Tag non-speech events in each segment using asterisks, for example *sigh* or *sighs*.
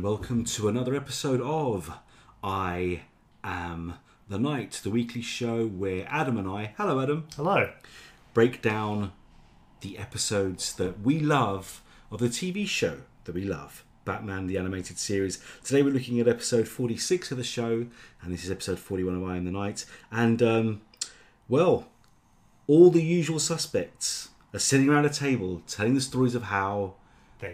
And welcome to another episode of I Am the Night, the weekly show where Adam and I, hello Adam, Hello. break down the episodes that we love of the TV show that we love, Batman the Animated Series. Today we're looking at episode 46 of the show, and this is episode 41 of I Am the Night. And, um, well, all the usual suspects are sitting around a table telling the stories of how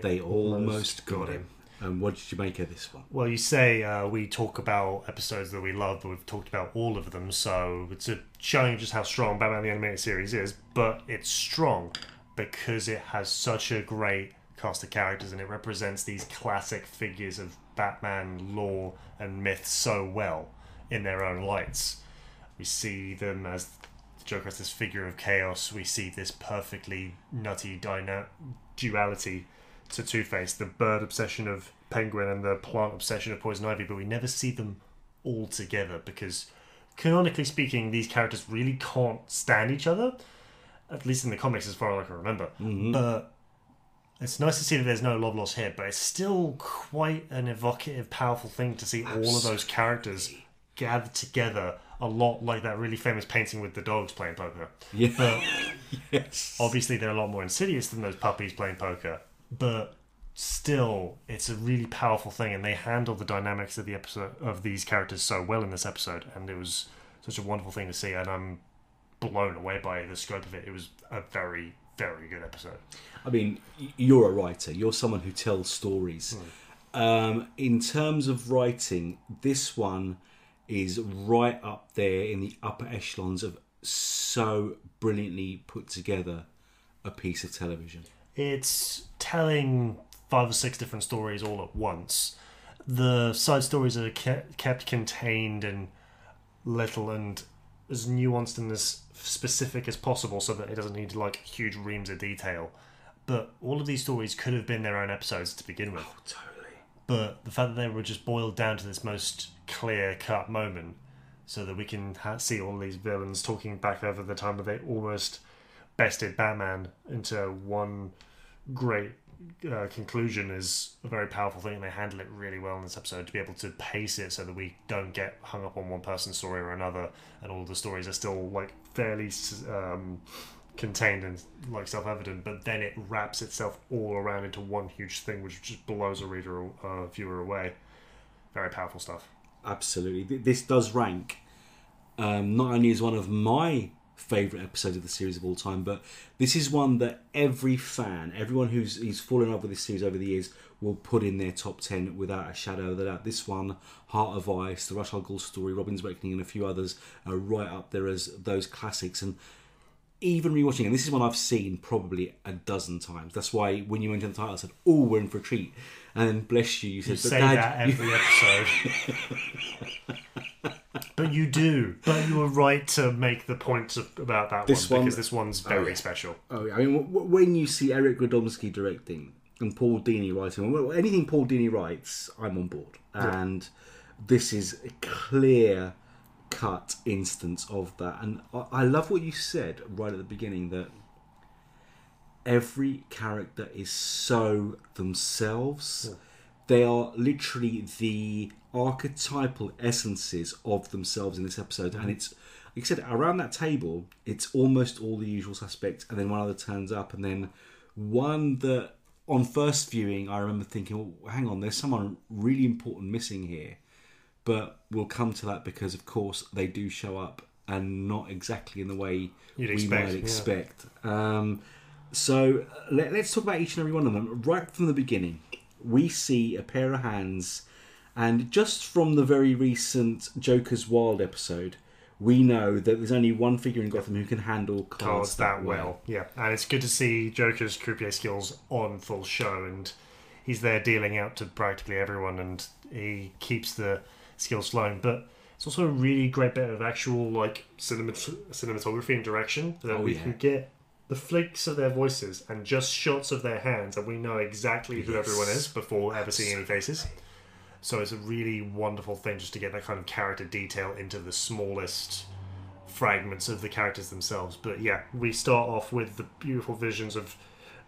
they almost got him. And what did you make of this one? Well, you say uh, we talk about episodes that we love, but we've talked about all of them, so it's a showing just how strong Batman the Animated Series is. But it's strong because it has such a great cast of characters and it represents these classic figures of Batman lore and myth so well in their own lights. We see them as the Joker as this figure of chaos. We see this perfectly nutty dyna- duality to Two Face, the bird obsession of Penguin and the plant obsession of Poison Ivy, but we never see them all together because, canonically speaking, these characters really can't stand each other. At least in the comics, as far as I can remember. Mm-hmm. But it's nice to see that there's no love lost here, but it's still quite an evocative, powerful thing to see all of those characters gathered together. A lot like that really famous painting with the dogs playing poker. Yeah. But *laughs* yes. obviously they're a lot more insidious than those puppies playing poker but still it's a really powerful thing and they handle the dynamics of the episode of these characters so well in this episode and it was such a wonderful thing to see and i'm blown away by the scope of it it was a very very good episode I mean, you're a writer. You're someone who tells stories. Um, in terms of writing, this one is right up there in the upper echelons of so brilliantly put together a piece of television. It's telling five or six different stories all at once. The side stories are kept contained and little and as nuanced and as specific as possible so that it doesn't need like huge reams of detail. But all of these stories could have been their own episodes to begin with. Oh, Totally. but the fact that they were just boiled down to this most clear cut moment so that we can ha- see all these villains talking back over the time that they almost bested Batman into one great uh, conclusion is a very powerful thing. And they handle it really well in this episode to be able to pace it so that we don't get hung up on one person's story or another, and all the stories are still like fairly um, contained and like self-evident. But then it wraps itself all around into one huge thing, which just blows a reader or uh, viewer away. Very powerful stuff. Absolutely. This does rank um, not only as one of my favourite episodes of the series of all time, but this is one that every fan, everyone who's, who's fallen in love with this series over the years, will put in their top 10 without a shadow of a doubt. This one, Heart of Ice, The Ra's al Ghul story, Robin's Reckoning, and a few others are right up there as those classics. And even rewatching, and this is one I've seen probably a dozen times. That's why when you mentioned the title, I said, "Oh, we're in for a treat." And then bless you, you said, You "But say Dad, that you- every episode. but you do. But you were right to make the point of, about that This one one- because this one's very oh, yeah. special. Oh, I mean, w- w- when you see Eric Radomski directing and Paul Dini writing, well, anything Paul Dini writes, I'm on board. And this is clear cut instance of that. And I, I love what you said right at the beginning that every character is so themselves. They are literally the archetypal essences of themselves in this episode, and mm-hmm. it's like I said around that table. It's almost all the usual suspects, and then one other turns up, and then one that on first viewing I remember thinking, well, "Hang on, there's someone really important missing here." But we'll come to that because, of course, they do show up, and not exactly in the way You'd we expect, might yeah. expect. Um, so let, us talk about each and every one of them. Right from the beginning, we see a pair of hands, and just from the very recent Joker's Wild episode, we know that there's only one figure in Gotham who can handle cards, cards that well. Yeah, and it's good to see Joker's croupier skills on full show, and he's there dealing out to practically everyone, and he keeps the skills flowing. But it's also a really great bit of actual like cinemat- cinematography and direction that Oh, we yeah. can get the flicks of their voices and just shots of their hands, and we know exactly who everyone is before ever seeing any faces. So it's a really wonderful thing just to get that kind of character detail into the smallest fragments of the characters themselves. But yeah, we start off with the beautiful visions of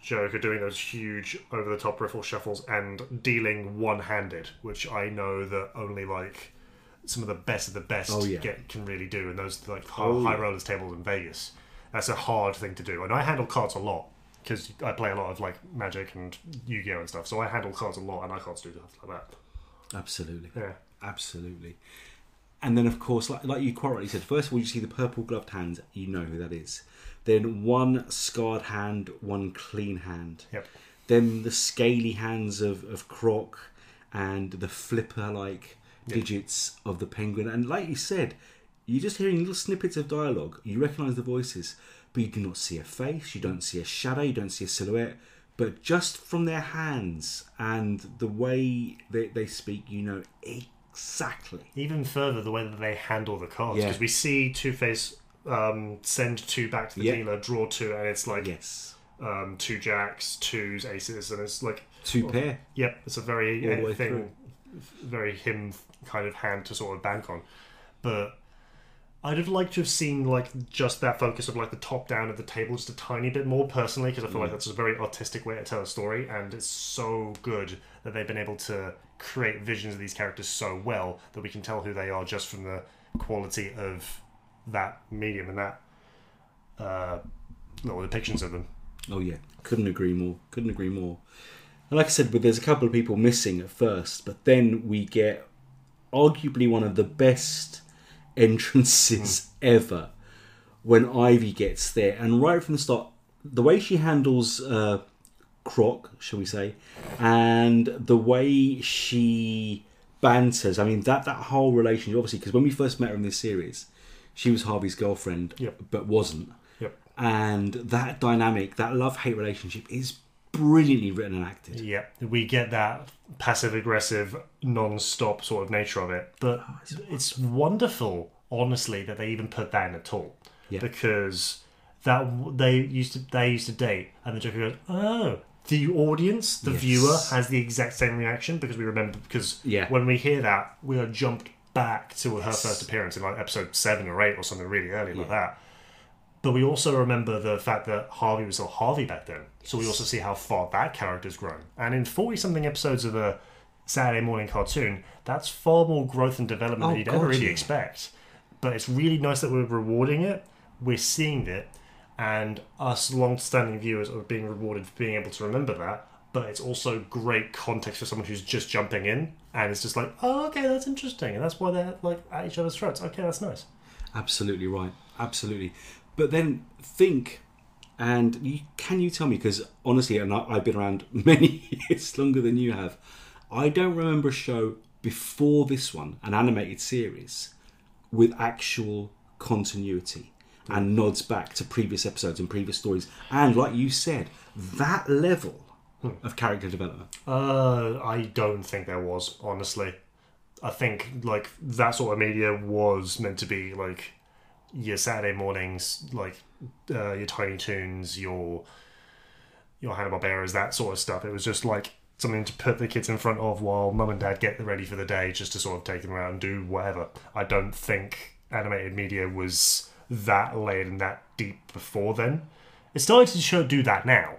Joker doing those huge over the top riffle shuffles and dealing one handed, which I know that only like some of the best of the best Oh, yeah. get can really do, and those like high, Oh, high rollers tables in Vegas. That's a hard thing to do, and I handle cards a lot because I play a lot of like Magic and Yu Gi Oh and stuff. So I handle cards a lot, and I can't do stuff like that. Absolutely. Yeah, Absolutely. And then, of course, like, like you quite rightly said, first of all, you see the purple gloved hands, you know who that is. Then one scarred hand, one clean hand. Yep. Then the scaly hands of, of Croc and the flipper like digits of the penguin. And like you said, you're just hearing little snippets of dialogue. You recognise the voices, but you do not see a face, you don't see a shadow, you don't see a silhouette. But just from their hands and the way they, they speak, you know exactly. even further the way that they handle the cards Yeah. because we see Two Face um, send two back to the Yeah. dealer, draw two, and it's like Yes. um, two jacks, twos, aces, and it's like Two pair. Yep, it's a very All the way thing, through. very him kind of hand to sort of bank on. But I'd have liked to have seen like just that focus of like the top down of the table just a tiny bit more personally because I feel like that's a very artistic way to tell a story, and it's so good that they've been able to create visions of these characters so well that we can tell who they are just from the quality of that medium and that uh, little depictions of them. Oh yeah, couldn't agree more. Couldn't agree more. And like I said, but there's a couple of people missing at first, but then we get arguably one of the best *laughs* entrances ever when Ivy gets there, and right from the start, the way she handles uh, Croc, shall we say, and the way she banters. I mean that that whole relationship, obviously, because when we first met her in this series, she was Harvey's girlfriend, Yep. but wasn't Yep. and that dynamic, that love hate relationship, is brilliantly written and acted. Yeah, we get that passive aggressive, non stop sort of nature of it. But oh, it's wonderful, honestly, that they even put that in at all. Yeah. Because that they used to they used to date, and the Joker goes, "Oh, the audience, the Yes. viewer, has the exact same reaction." Because we remember, because Yeah. when we hear that, we are jumped back to her first appearance in like episode seven or eight or something really early like that. But we also remember the fact that Harvey was still Harvey back then. So we also see how far that character's grown. And in 40 something episodes of a Saturday morning cartoon, that's far more growth and development Oh, than you'd ever really yeah. expect. But it's really nice that we're rewarding it, we're seeing it, and us long standing viewers are being rewarded for being able to remember that. But it's also great context for someone who's just jumping in and it's just like, oh, okay, that's interesting. And that's why they're like at each other's throats. Okay, that's nice. Absolutely right. Absolutely. But then think, and you, can you tell me? Because honestly, and I, I've been around *laughs* many years longer than you have. I don't remember a show before this one, an animated series, with actual continuity and nods back to previous episodes and previous stories. And like you said, that level of character development. Uh, I don't think there was, honestly. I think like that sort of media was meant to be like your Saturday mornings, like uh, your Tiny Toons, your your Hanna Barberas, that sort of stuff. It was just like something to put the kids in front of while mum and dad get ready for the day, just to sort of take them around and do whatever. I don't think animated media was that layered and that deep before then. It's starting to show do that now,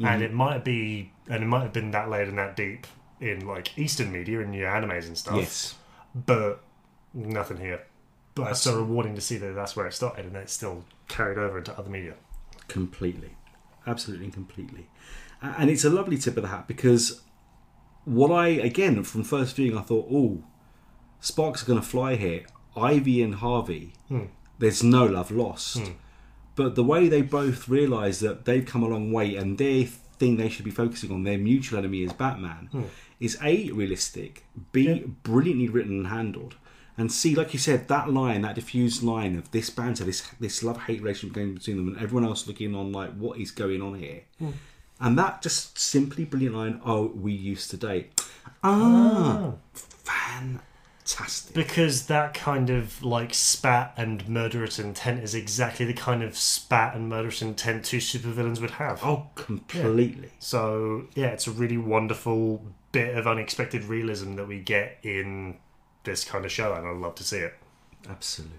and it might be and it might have been that layered and that deep in like Eastern media and your animes and stuff. Yes. but nothing here. But it's so rewarding to see that that's where it started and it's still carried over into other media. completely. Absolutely completely. And it's a lovely tip of the hat because what i again from first viewing i thought oh sparks are going to fly here. Ivy and harvey hmm. there's no love lost hmm. But the way they both realize that they've come a long way and their thing they should be focusing on their mutual enemy is batman hmm. is a realistic b Yeah. brilliantly written and handled and see, like you said, that line, that diffused line of this banter, this this love hate relationship going between them, and everyone else looking on like, what is going on here? Hmm. And that just simply brilliant line. Oh, we used to date. Ah, ah fantastic. Because that kind of like spat and murderous intent is exactly the kind of spat and murderous intent two supervillains would have. Oh, completely. So yeah, it's a really wonderful bit of unexpected realism that we get in this kind of show, and I love to see it. Absolutely.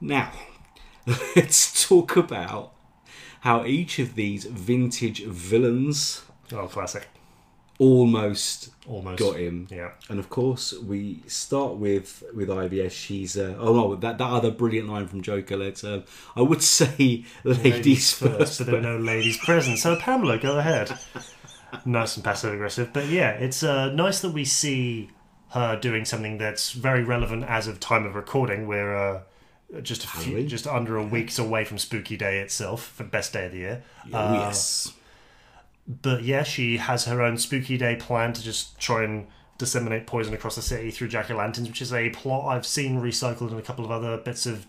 Now, *laughs* let's talk about how each of these vintage villains Oh, classic. Almost Almost. got him. Yeah. And of course, we start with with Ivy's. She's uh, oh no, that that other brilliant line from Joker. Let's uh, I would *laughs* say ladies, first, but there are no ladies present. So Pamela, go ahead. nice and passive aggressive, but yeah, it's uh, nice that we see her doing something that's very relevant as of time of recording. We're uh, just a few, just under a week's away from Spooky Day itself, for best day of the year. Oh, Uh, yes, But yeah, she has her own spooky day plan to just try and disseminate poison across the city through jack o' lanterns, which is a plot I've seen recycled in a couple of other bits of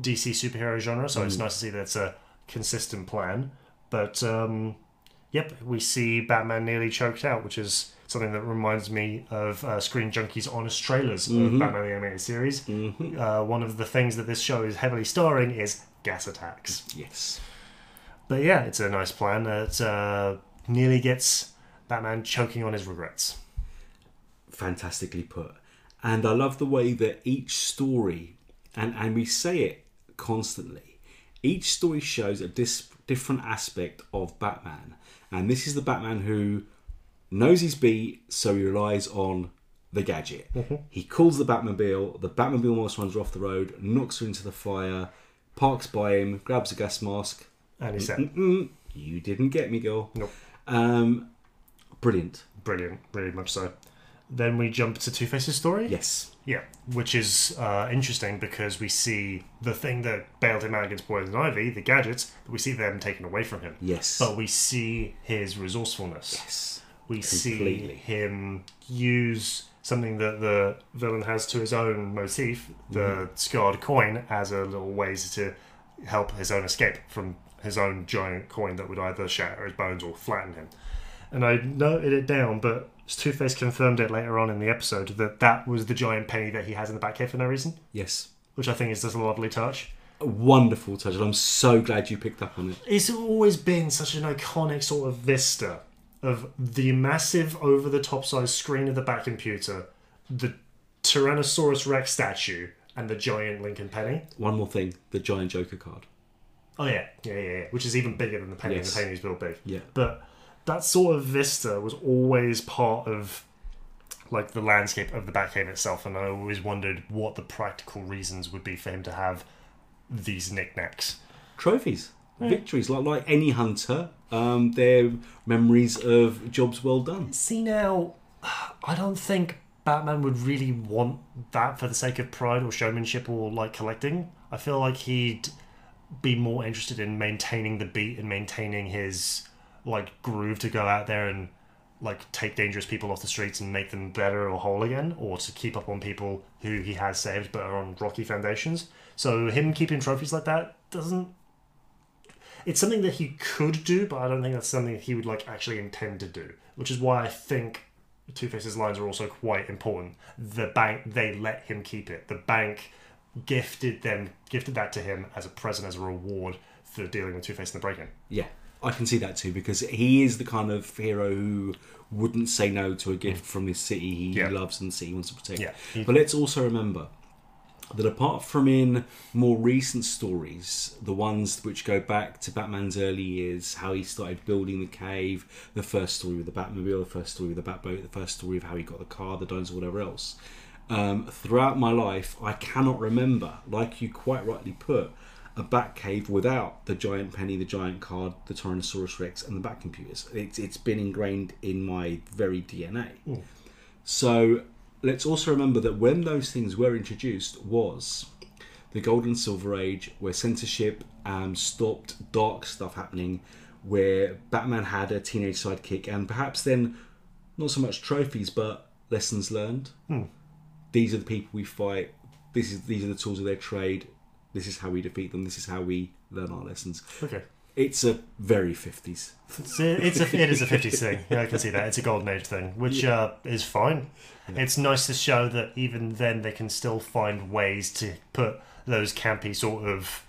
DC superhero genre. So it's nice to see that it's a consistent plan. But um, yep, we see Batman nearly choked out, which is something that reminds me of uh, Screen Junkies honest trailers of Batman the Animated Series. Uh, one of the things that this show is heavily starring is gas attacks. yes. But yeah, it's a nice plan that uh, nearly gets Batman choking on his regrets. fantastically put. And I love the way that each story, and, and we say it constantly, each story shows a dis- different aspect of Batman. And this is the Batman who knows his beat, so he relies on the gadget. Mm-hmm. He calls the Batmobile, the Batmobile almost runs her off the road, knocks her into the fire, parks by him, grabs a gas mask. And he mm, said, mm, mm, you didn't get me, girl. Nope. Um, brilliant. brilliant, really much so. Then we jump to Two Face's story. Yes. Yeah, which is uh, interesting because we see the thing that bailed him out against Poison Ivy, the gadgets, we see them taken away from him. Yes. But we see his resourcefulness. yes. we see him use something that the villain has to his own motif, the Mm-hmm. scarred coin, as a little ways to help his own escape from his own giant coin that would either shatter his bones or flatten him. And I noted it down, but Two Face confirmed it later on in the episode that that was the giant penny that he has in the back here for no reason, Yes. which I think is just a lovely touch. A wonderful touch, and I'm so glad you picked up on it. it's always been such an iconic sort of vista of the massive over the top size screen of the back computer, the Tyrannosaurus Rex statue, and the giant Lincoln Penny. One more thing: the giant Joker card. Oh yeah, yeah, yeah, yeah. Which is even bigger than the penny. Yes. The penny's real big. Yeah. But that sort of vista was always part of like the landscape of the Batcave itself, and I always wondered what the practical reasons would be for him to have these knickknacks. Trophies, victories, like like any hunter. Um, they're memories of jobs well done. See now, I don't think Batman would really want that for the sake of pride or showmanship or like collecting. I feel like he'd be more interested in maintaining the beat and maintaining his like groove to go out there and like take dangerous people off the streets and make them better or whole again, or to keep up on people who he has saved but are on rocky foundations. So him keeping trophies like that doesn't. It's something that he could do, but I don't think that's something he would like actually intend to do. Which is why I think Two Face's lines are also quite important. The bank they let him keep it. The bank gifted them gifted that to him as a present, as a reward for dealing with Two Face in the break-in. Yeah, I can see that too because he is the kind of hero who wouldn't say no to a gift mm. from this city he Yeah. loves and the city he wants to protect. Yeah. He- But let's also remember that apart from in more recent stories, the ones which go back to Batman's early years, how he started building the cave, the first story with the Batmobile, the first story with the Batboat, the first story of how he got the car, the dinosaur, whatever else. Um, throughout my life, I cannot remember, like you quite rightly put, a Batcave without the giant penny, the giant card, the Tyrannosaurus Rex, and the Batcomputers. It's it's been ingrained in my very DNA. So let's also remember that when those things were introduced was the gold and silver age where censorship um, stopped dark stuff happening where batman had a teenage sidekick and perhaps then not so much trophies but lessons learned these are the people we fight this is these are the tools of their trade this is how we defeat them this is how we learn our lessons Okay. it's a very 50s It's a, it's a it is a 50s thing. Yeah, I can see that. It's a golden age thing, which uh, is fine. It's nice to show that even then they can still find ways to put those campy sort of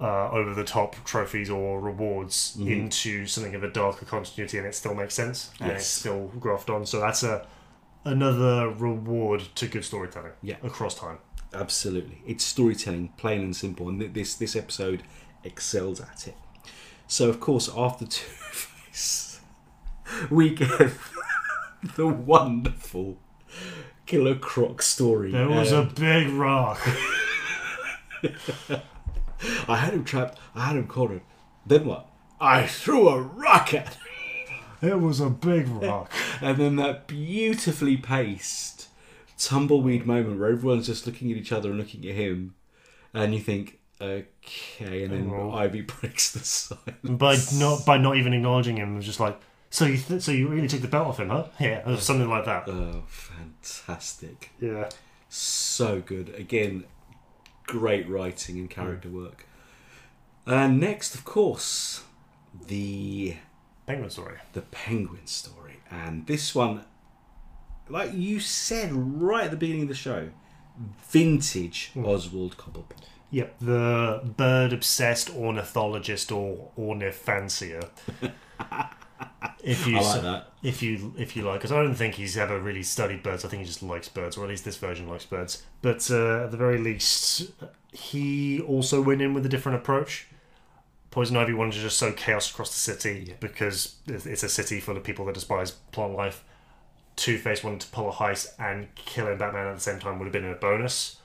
uh, over the top trophies or rewards into something of a darker continuity, and it still makes sense and it's still grafted on. So that's a another reward to good storytelling Yeah. across time. Absolutely, it's storytelling, plain and simple, and th- this this episode excels at it. So of course, after *laughs* Two Face, we get *laughs* the wonderful Killer Croc story. There was a Um, big rock. *laughs* I had him trapped. I had him cornered. Then what? I threw a rock at him. It was a big rock. *laughs* And then that beautifully paced tumbleweed moment where everyone's just looking at each other and looking at him, and you think, okay, and then Oh. Ivy *laughs* breaks the silence. by not by not even acknowledging him, it was just like, so you th- so you really took the belt off him, huh? Yeah, or something like that. Oh, fantastic! Yeah. So good. Again, great writing and character mm. work. And next, of course, the Penguin story. the Penguin story, and this one, like you said right at the beginning of the show, vintage Oswald Cobblepot. Yep, the bird obsessed ornithologist or ornith fancier. *laughs* if you I like that. if you if you like, because I don't think he's ever really studied birds. I think he just likes birds, or at least this version likes birds. But uh, at the very least, he also went in with a different approach. Poison Ivy wanted to just sow chaos across the city Yeah. because it's a city full of people that despise plant life. Two Face wanted to pull a heist and killing Batman at the same time would have been a bonus.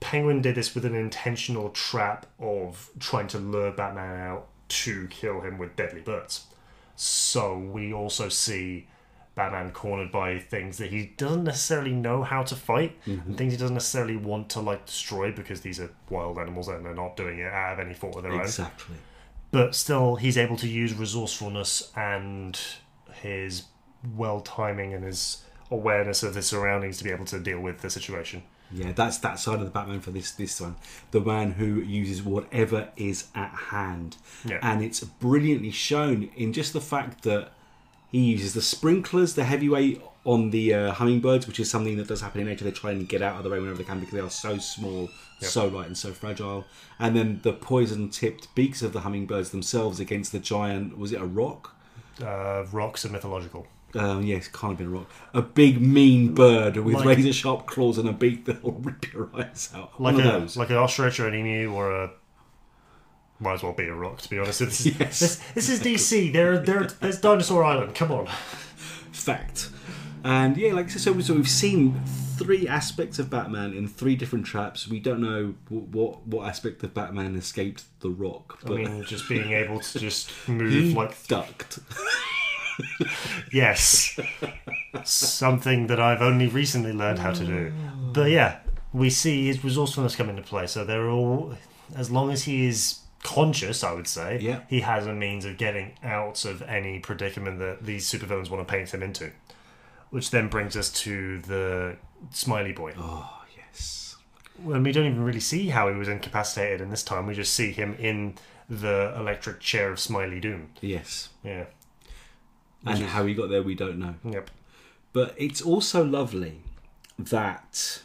Penguin did this with an intentional trap of trying to lure Batman out to kill him with deadly birds. So we also see Batman cornered by things that he doesn't necessarily know how to fight, and mm-hmm. things he doesn't necessarily want to like destroy because these are wild animals and they're not doing it out of any fault of their own Exactly. but still he's able to use resourcefulness and his well timing and his awareness of his surroundings to be able to deal with the situation. Yeah, that's that side of the Batman for this this one. The man who uses whatever is at hand, Yeah. and it's brilliantly shown in just the fact that he uses the sprinklers, the heavyweight on the uh, hummingbirds, which is something that does happen in nature. They try and get out of the way whenever they can because they are so small, Yep. so light, and so fragile. And then the poison-tipped beaks of the hummingbirds themselves against the giant. Was it a rock? Uh, rocks are mythological. Um, yes, can't have been a rock. A big mean bird with Like- razor sharp claws and a beak that'll *laughs* rip your eyes out. Like One a like an ostrich or an emu or a might as well be a rock to be honest. This, is- *laughs* Yes. this, this is DC. There, there, there's Dinosaur Island. Come on. fact. And yeah, like so, so we've seen three aspects of Batman in three different traps. We don't know wh- what what aspect of Batman escaped the Rock, I mean, just being able to just *laughs* move he like ducked. *laughs* Yes. Something that I've only recently learned how to do. But yeah, we see his resourcefulness come into play. So they're all, as long as he is conscious, I would say, Yeah. he has a means of getting out of any predicament that these supervillains want to paint him into. Which then brings us to the Smiley Boy. Oh yes, When we don't even really see how he was incapacitated in this time, we just see him in the electric chair of Smiley Doom. yes. Yeah. And how he got there, we don't know. Yep. But it's also lovely that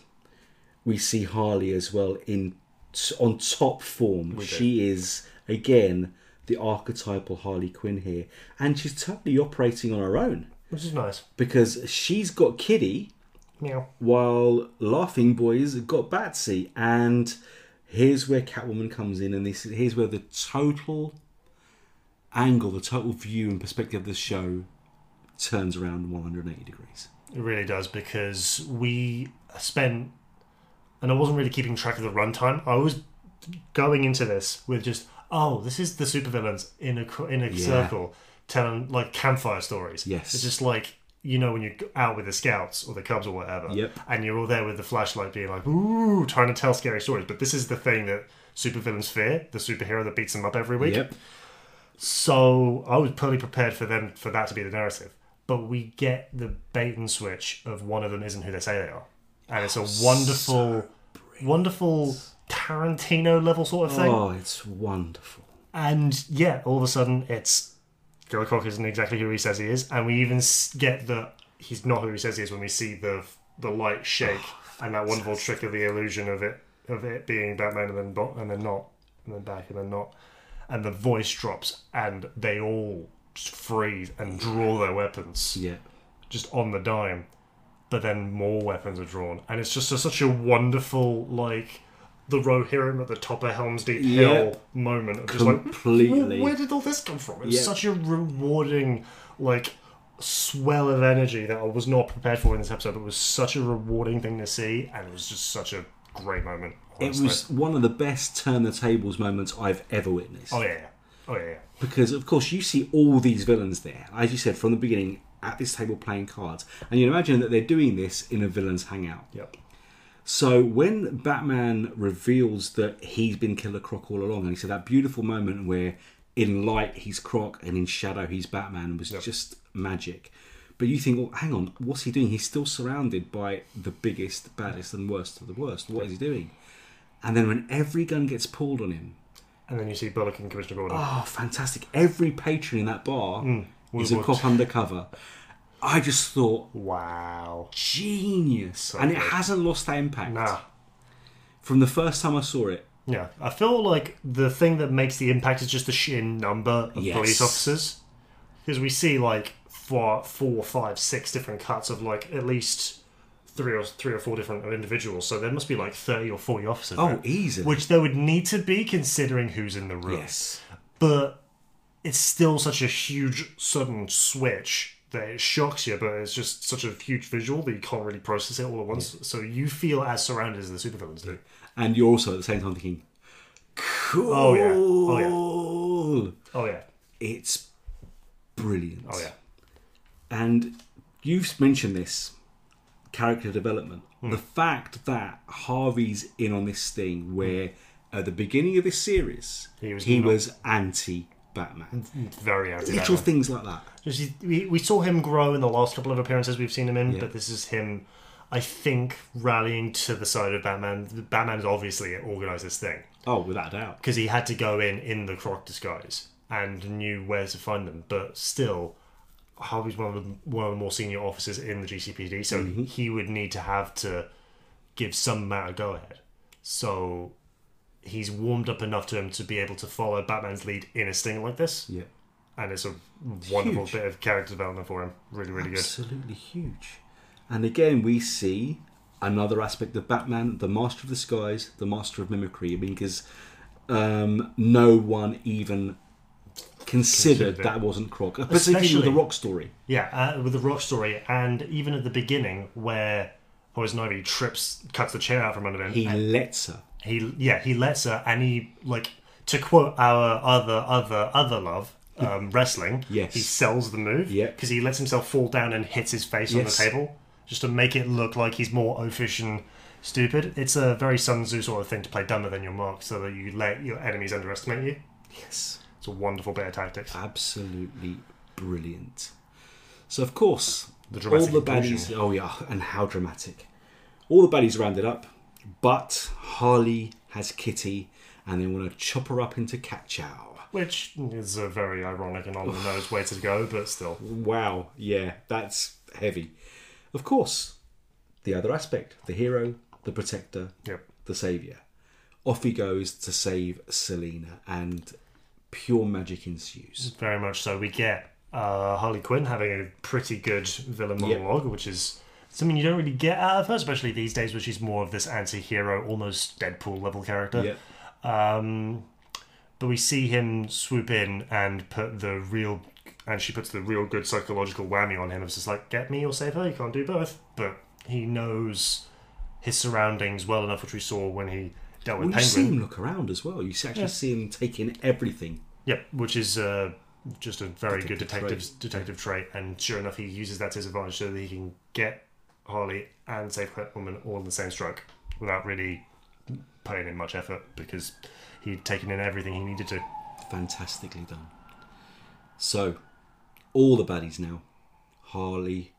we see Harley as well in on top form. We do. She is again the archetypal Harley Quinn here, and she's totally operating on her own Which is nice. because she's got Kitty Meow. while Laughing Boys got Batsy, and here's where Catwoman comes in, and this here's where the total angle, the total view and perspective of the show turns around 180 degrees. It really does because we spent, and I wasn't really keeping track of the runtime. I was going into this with just, oh, this is the supervillains in a in a Yeah. circle telling like campfire stories. Yes. it's just like you know when you're out with the scouts or the cubs or whatever. Yep. and you're all there with the flashlight, being like, ooh, trying to tell scary stories. But this is the thing that supervillains fear: the superhero that beats them up every week. Yep. So I was totally prepared for them for that to be the narrative. But we get the bait and switch of one of them isn't who they say they are. And it's a wonderful wonderful Tarantino level sort of thing. Oh, it's wonderful. And yeah, all of a sudden it's Killer Croc isn't exactly who he says he is, and we even get that he's not who he says he is when we see the the light shake *sighs* and that wonderful trick of the illusion of it of it being Batman and then and then not and then back and then not, and the voice drops and they all freeze and draw their weapons Yeah. just on the dime, but then more weapons are drawn, and it's just a, such a wonderful like the Rohirrim at the top of Helm's Deep. Hill moment of just like Completely. where did all this come from? It was such a rewarding like swell of energy that I was not prepared for in this episode. But it was such a rewarding thing to see, and it was just such a great moment. It was one of the best turn the tables moments I've ever witnessed. Oh yeah, yeah. oh yeah, yeah. because of course you see all these villains there as you said from the beginning at this table playing cards. And you imagine that they're doing this in a villains hangout. Yep. so when batman reveals that he's been killer croc all along and he said that beautiful moment where in light he's croc and in shadow he's batman was just magic. But you think well hang on what's he doing? He's still surrounded by the biggest baddest and worst of the worst. What is he doing? And then when every gun gets pulled on him And then you see Bullock and Commissioner Gordon. Oh, fantastic. Every patron in that bar mm. Is a was- cop undercover. I just thought, Wow. genius. and it hasn't lost that impact. Nah. From the first time I saw it. Yeah, I feel like the thing that makes the impact is just the sheer number of Yes. police officers. Because we see like four, four, five, six different cuts of like at least three or three or four different individuals. So there must be like thirty or forty officers. Oh, there. easily. which there would need to be considering who's in the room. Yes. but it's still such a huge sudden switch that it shocks you. But it's just such a huge visual that you can't really process it all at once. So you feel as surrounded as the supervillains do. And you're also at the same time thinking, cool. Oh, yeah. Oh, Oh yeah, It's brilliant. oh yeah. And you've mentioned this character development. Hmm. The fact that Harvey's in on this thing where at the beginning of this series He was he was anti Batman. Very anti Little things like that. Just we, we saw him grow in the last couple of appearances we've seen him in, but this is him, I think, rallying to the side of Batman. Batman's obviously organised this thing Oh, without a doubt. because he had to go in in the Croc disguise and knew where to find them. But still, Harvey's one of the one of the more senior officers in the GCPD, so mm-hmm. he would need to have to give some amount of go ahead. So he's warmed up enough to him to be able to follow Batman's lead in a sting like this Yeah. and it's a wonderful Huge. bit of character development for him. Really, really good. Absolutely huge. And again, we see another aspect of Batman, the master of disguise, the master of mimicry. I mean, because um, no one even considered Considered that wasn't Croc, particularly with the Rock story. Yeah, uh, with the rock story, and even at the beginning where Poison Ivy trips, cuts the chair out from under him. He lets her. He, yeah, he lets her, and he like to quote our other, other, other love. Um, wrestling, Yes. he sells the move, Yeah. because he lets himself fall down and hits his face on the table, just to make it look like he's more oafish and stupid. It's a very Sun Tzu sort of thing to play dumber than your mark, so that you let your enemies underestimate you. Yes. It's a wonderful bit of tactics. Absolutely brilliant. So, of course, The all the baddies. Oh, yeah, and how dramatic. All the baddies rounded up, but Harley has Kitty, and they want to chop her up into cat chow. Which is a very ironic and on the nose way to go, but still. Wow, yeah, that's heavy. Of course, the other aspect the hero, the protector, Yep. the saviour. Off he goes to save Selina, and pure magic ensues. Very much so. We get uh, Harley Quinn having a pretty good villain Yep. monologue, which is something you don't really get out of her, especially these days, where she's more of this anti hero, almost Deadpool level character. Yeah, Um, but we see him swoop in and put the real, and she puts the real good psychological whammy on him. It's just like, get me or save her. You can't do both. But he knows his surroundings well enough, which we saw when he dealt with well, you see him look around as well. You actually Yeah. see him taking everything. Yep, which is uh, just a very good Detective detective detective trait, and sure enough, he uses that to his advantage so that he can get Harley and save Catwoman all in the same stroke without really putting in much effort because he'd taken in everything he needed to. Fantastically done. So, all the baddies now Harley,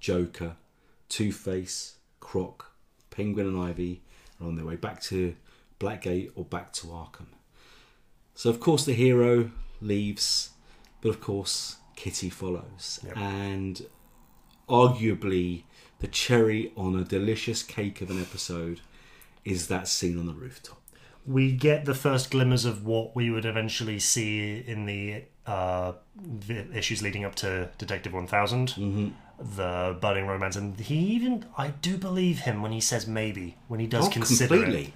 Joker, Two Face, Croc, Penguin, and Ivy are on their way back to Blackgate or back to Arkham. So, of course, the hero leaves, but of course, Kitty follows. Yep. And arguably, the cherry on a delicious cake of an episode is that scene on the rooftop. We get the first glimmers of what we would eventually see in the uh, vi- issues leading up to Detective 1000. Mm-hmm. The budding romance, and he even, I do believe him when he says maybe, when he does Oh, consider it.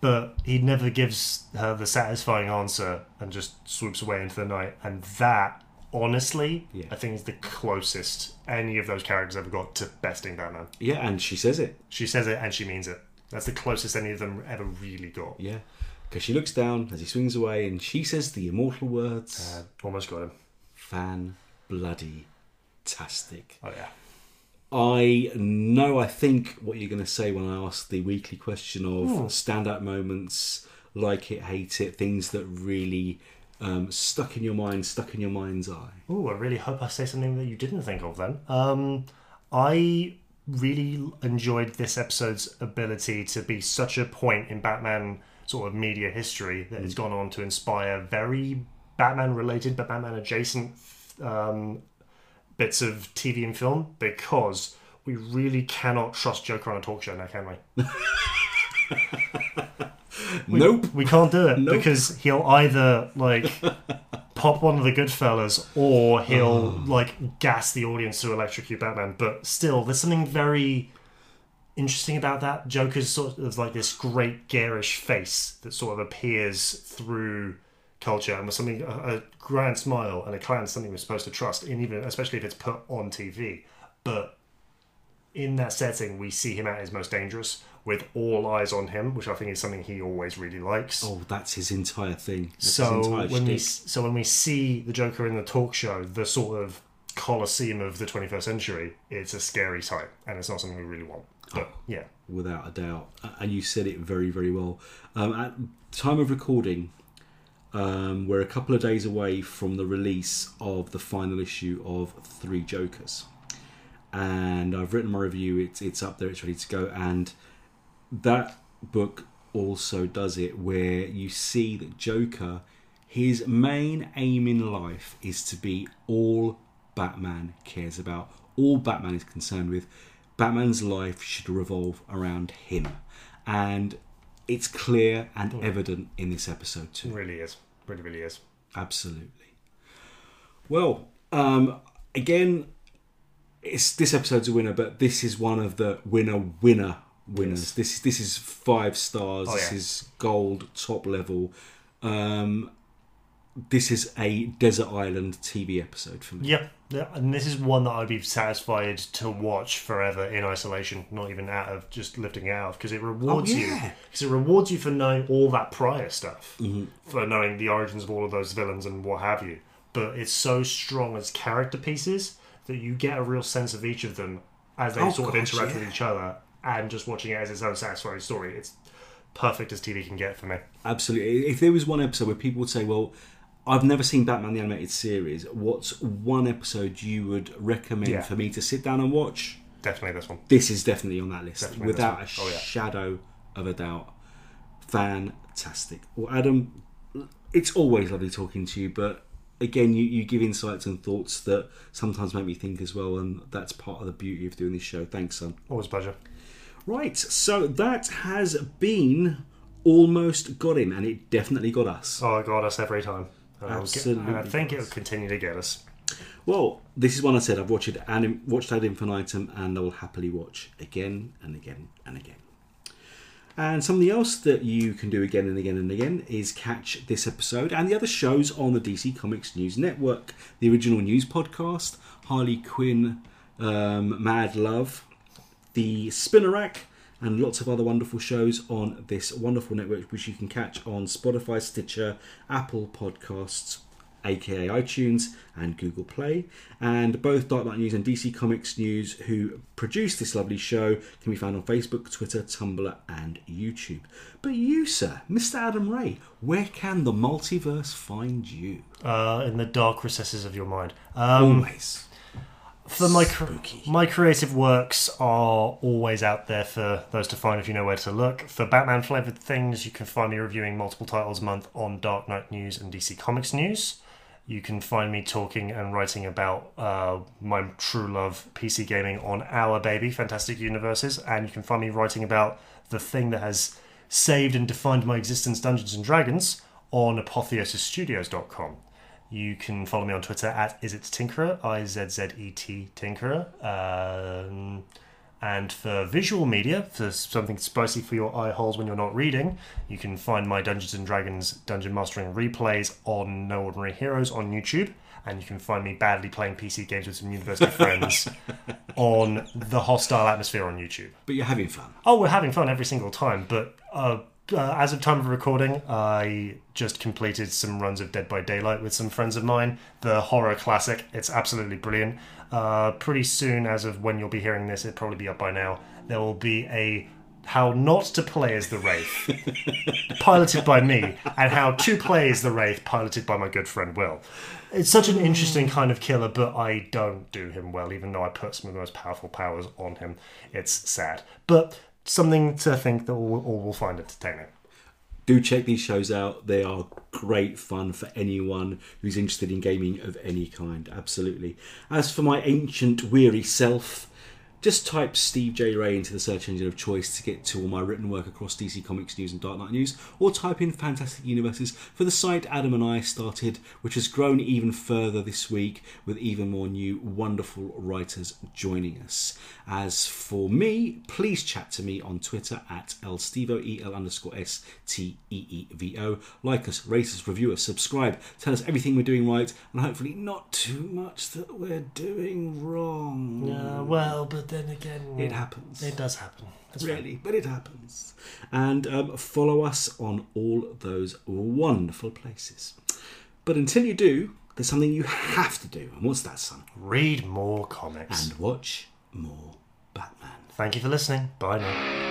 but he never gives her the satisfying answer and just swoops away into the night. And that, honestly, Yeah. I think is the closest any of those characters ever got to besting Batman. Yeah, and she says it. She says it and she means it. That's the closest any of them ever really got. Yeah. Because she looks down as he swings away and she says the immortal words Uh, almost got him. fan bloody tastic. Oh yeah. I know, I think, what you're going to say when I ask the weekly question of Hmm. standout moments, like it, hate it, things that really um, stuck in your mind, stuck in your mind's eye. Oh, I really hope I say something that you didn't think of then. Um, I really enjoyed this episode's ability to be such a point in Batman sort of media history that it's gone on to inspire very Batman related but Batman adjacent um, bits of TV and film because we really cannot trust Joker on a talk show now, can we? *laughs* nope. We can't do it Nope. because he'll either like *laughs* pop one of the good fellas or he'll ah. like gas the audience to electrocute Batman. But still, there's something very interesting about that. Joker's sort of like this great garish face that sort of appears through culture and with something a, a grand smile and a clown something we're supposed to trust and even especially if it's put on TV but in that setting we see him at his most dangerous with all eyes on him which I think is something he always really likes Oh, that's his entire thing. That's so his entire when we so when we see the Joker in the talk show, the sort of coliseum of the 21st century, it's a scary sight, and it's not something we really want. But yeah, without a doubt. And you said it very, very well. Um, at time of recording, um, we're a couple of days away from the release of the final issue of Three Jokers, and I've written my review. It's it's up there. It's ready to go. And that book also does it, where you see that Joker, his main aim in life is to be all Batman cares about, all Batman is concerned with. Batman's life should revolve around him. And it's clear and evident in this episode it too. really is, really, really is. Absolutely. Well, um, again, it's this episode's a winner, but this is one of the winner winner winners. This this is five stars. Oh, this is gold top level. Um, this is a desert island TV episode for me. Yep, and this is one that I'd be satisfied to watch forever in isolation, not even out of just lifting it out, because it rewards you. Oh, yeah. Because it rewards you for knowing all that prior stuff, Mm-hmm. for knowing the origins of all of those villains and what have you. But it's so strong as character pieces that you get a real sense of each of them as they Oh, sort of interact yeah. with each other, and just watching it as its own satisfying story. It's perfect as TV can get for me. Absolutely. If there was one episode where people would say, "Well, I've never seen Batman the animated series," what's one episode you would recommend Yeah. for me to sit down and watch? Definitely this one. this is definitely on that list Definitely without a. Oh, yeah. shadow of a doubt. Fantastic. Well, Adam, it's always lovely talking to you, but again, you, you give insights and thoughts that sometimes make me think as well, and that's part of the beauty of doing this show. Thanks, son. Always a pleasure. Right, so that has been almost got him, and it definitely got us. Oh, it got us every time. And I'll get- and I think it'll continue to get us. Well, this is one I said I've watched it and watched ad infinitum, and I will happily watch again and again and again. And something else that you can do again and again and again is catch this episode and the other shows on the DC Comics News Network. The original news podcast, Harley Quinn, um, Mad Love, the Spinner Rack, and lots of other wonderful shows on this wonderful network, which you can catch on Spotify, Stitcher, Apple Podcasts, aka iTunes, and Google Play. And both Dark Knight News and DC Comics News, who produce this lovely show, can be found on Facebook, Twitter, Tumblr, and YouTube. But you, sir, Mr. Adam Ray, where can the multiverse find you? Uh, in the dark recesses of your mind. Um, Always. for my Spooky. my creative works are always out there for those to find if you know where to look. For Batman flavored things, you can find me reviewing multiple titles a month on Dark Knight News and DC Comics News. You can find me talking and writing about uh, my true love PC gaming on Our Baby Fantastic Universes, and you can find me writing about the thing that has saved and defined my existence, Dungeons and Dragons, on apotheosisstudios.com. You can follow me on Twitter at Izzet Tinkerer, I Z Z E T Tinkerer. Um, And for visual media, for something spicy for your eye holes when you're not reading, you can find my Dungeons and Dragons Dungeon Mastering replays on No Ordinary Heroes on YouTube. And you can find me badly playing PC games with some university *laughs* friends on The Hostile Atmosphere on YouTube. But you're having fun. Oh, we're having fun every single time, but uh, uh, as of time of recording, I just completed some runs of Dead by Daylight with some friends of mine. The horror classic. It's absolutely brilliant. Uh, pretty soon, as of when you'll be hearing this, it'll probably be up by now. There will be a how not to play as the Wraith, *laughs* piloted by me, and how to play as the Wraith, piloted by my good friend Will. It's such an interesting kind of killer, but I don't do him well, even though I put some of the most powerful powers on him. It's sad. But something to think that all, all will find entertaining. Do check these shows out. They are great fun for anyone who's interested in gaming of any kind. Absolutely. As for my ancient, weary self, just type Steve J. Ray into the search engine of choice to get to all my written work across DC Comics News and Dark Knight News, or type in Fantastic Universes for the site Adam and I started, which has grown even further this week with even more new wonderful writers joining us. As for me, please chat to me on Twitter at lstevo, E-L underscore S-T-E-E-V-O. Like us, rate us, review us, subscribe, tell us everything we're doing right, and hopefully not too much that we're doing wrong. Uh, well, but then again, It happens. It does happen. That's right. Really, but it happens. And um, follow us on all those wonderful places. But until you do, there's something you have to do. And what's that, son? Read more comics. And watch more Batman. Thank you for listening. Bye now.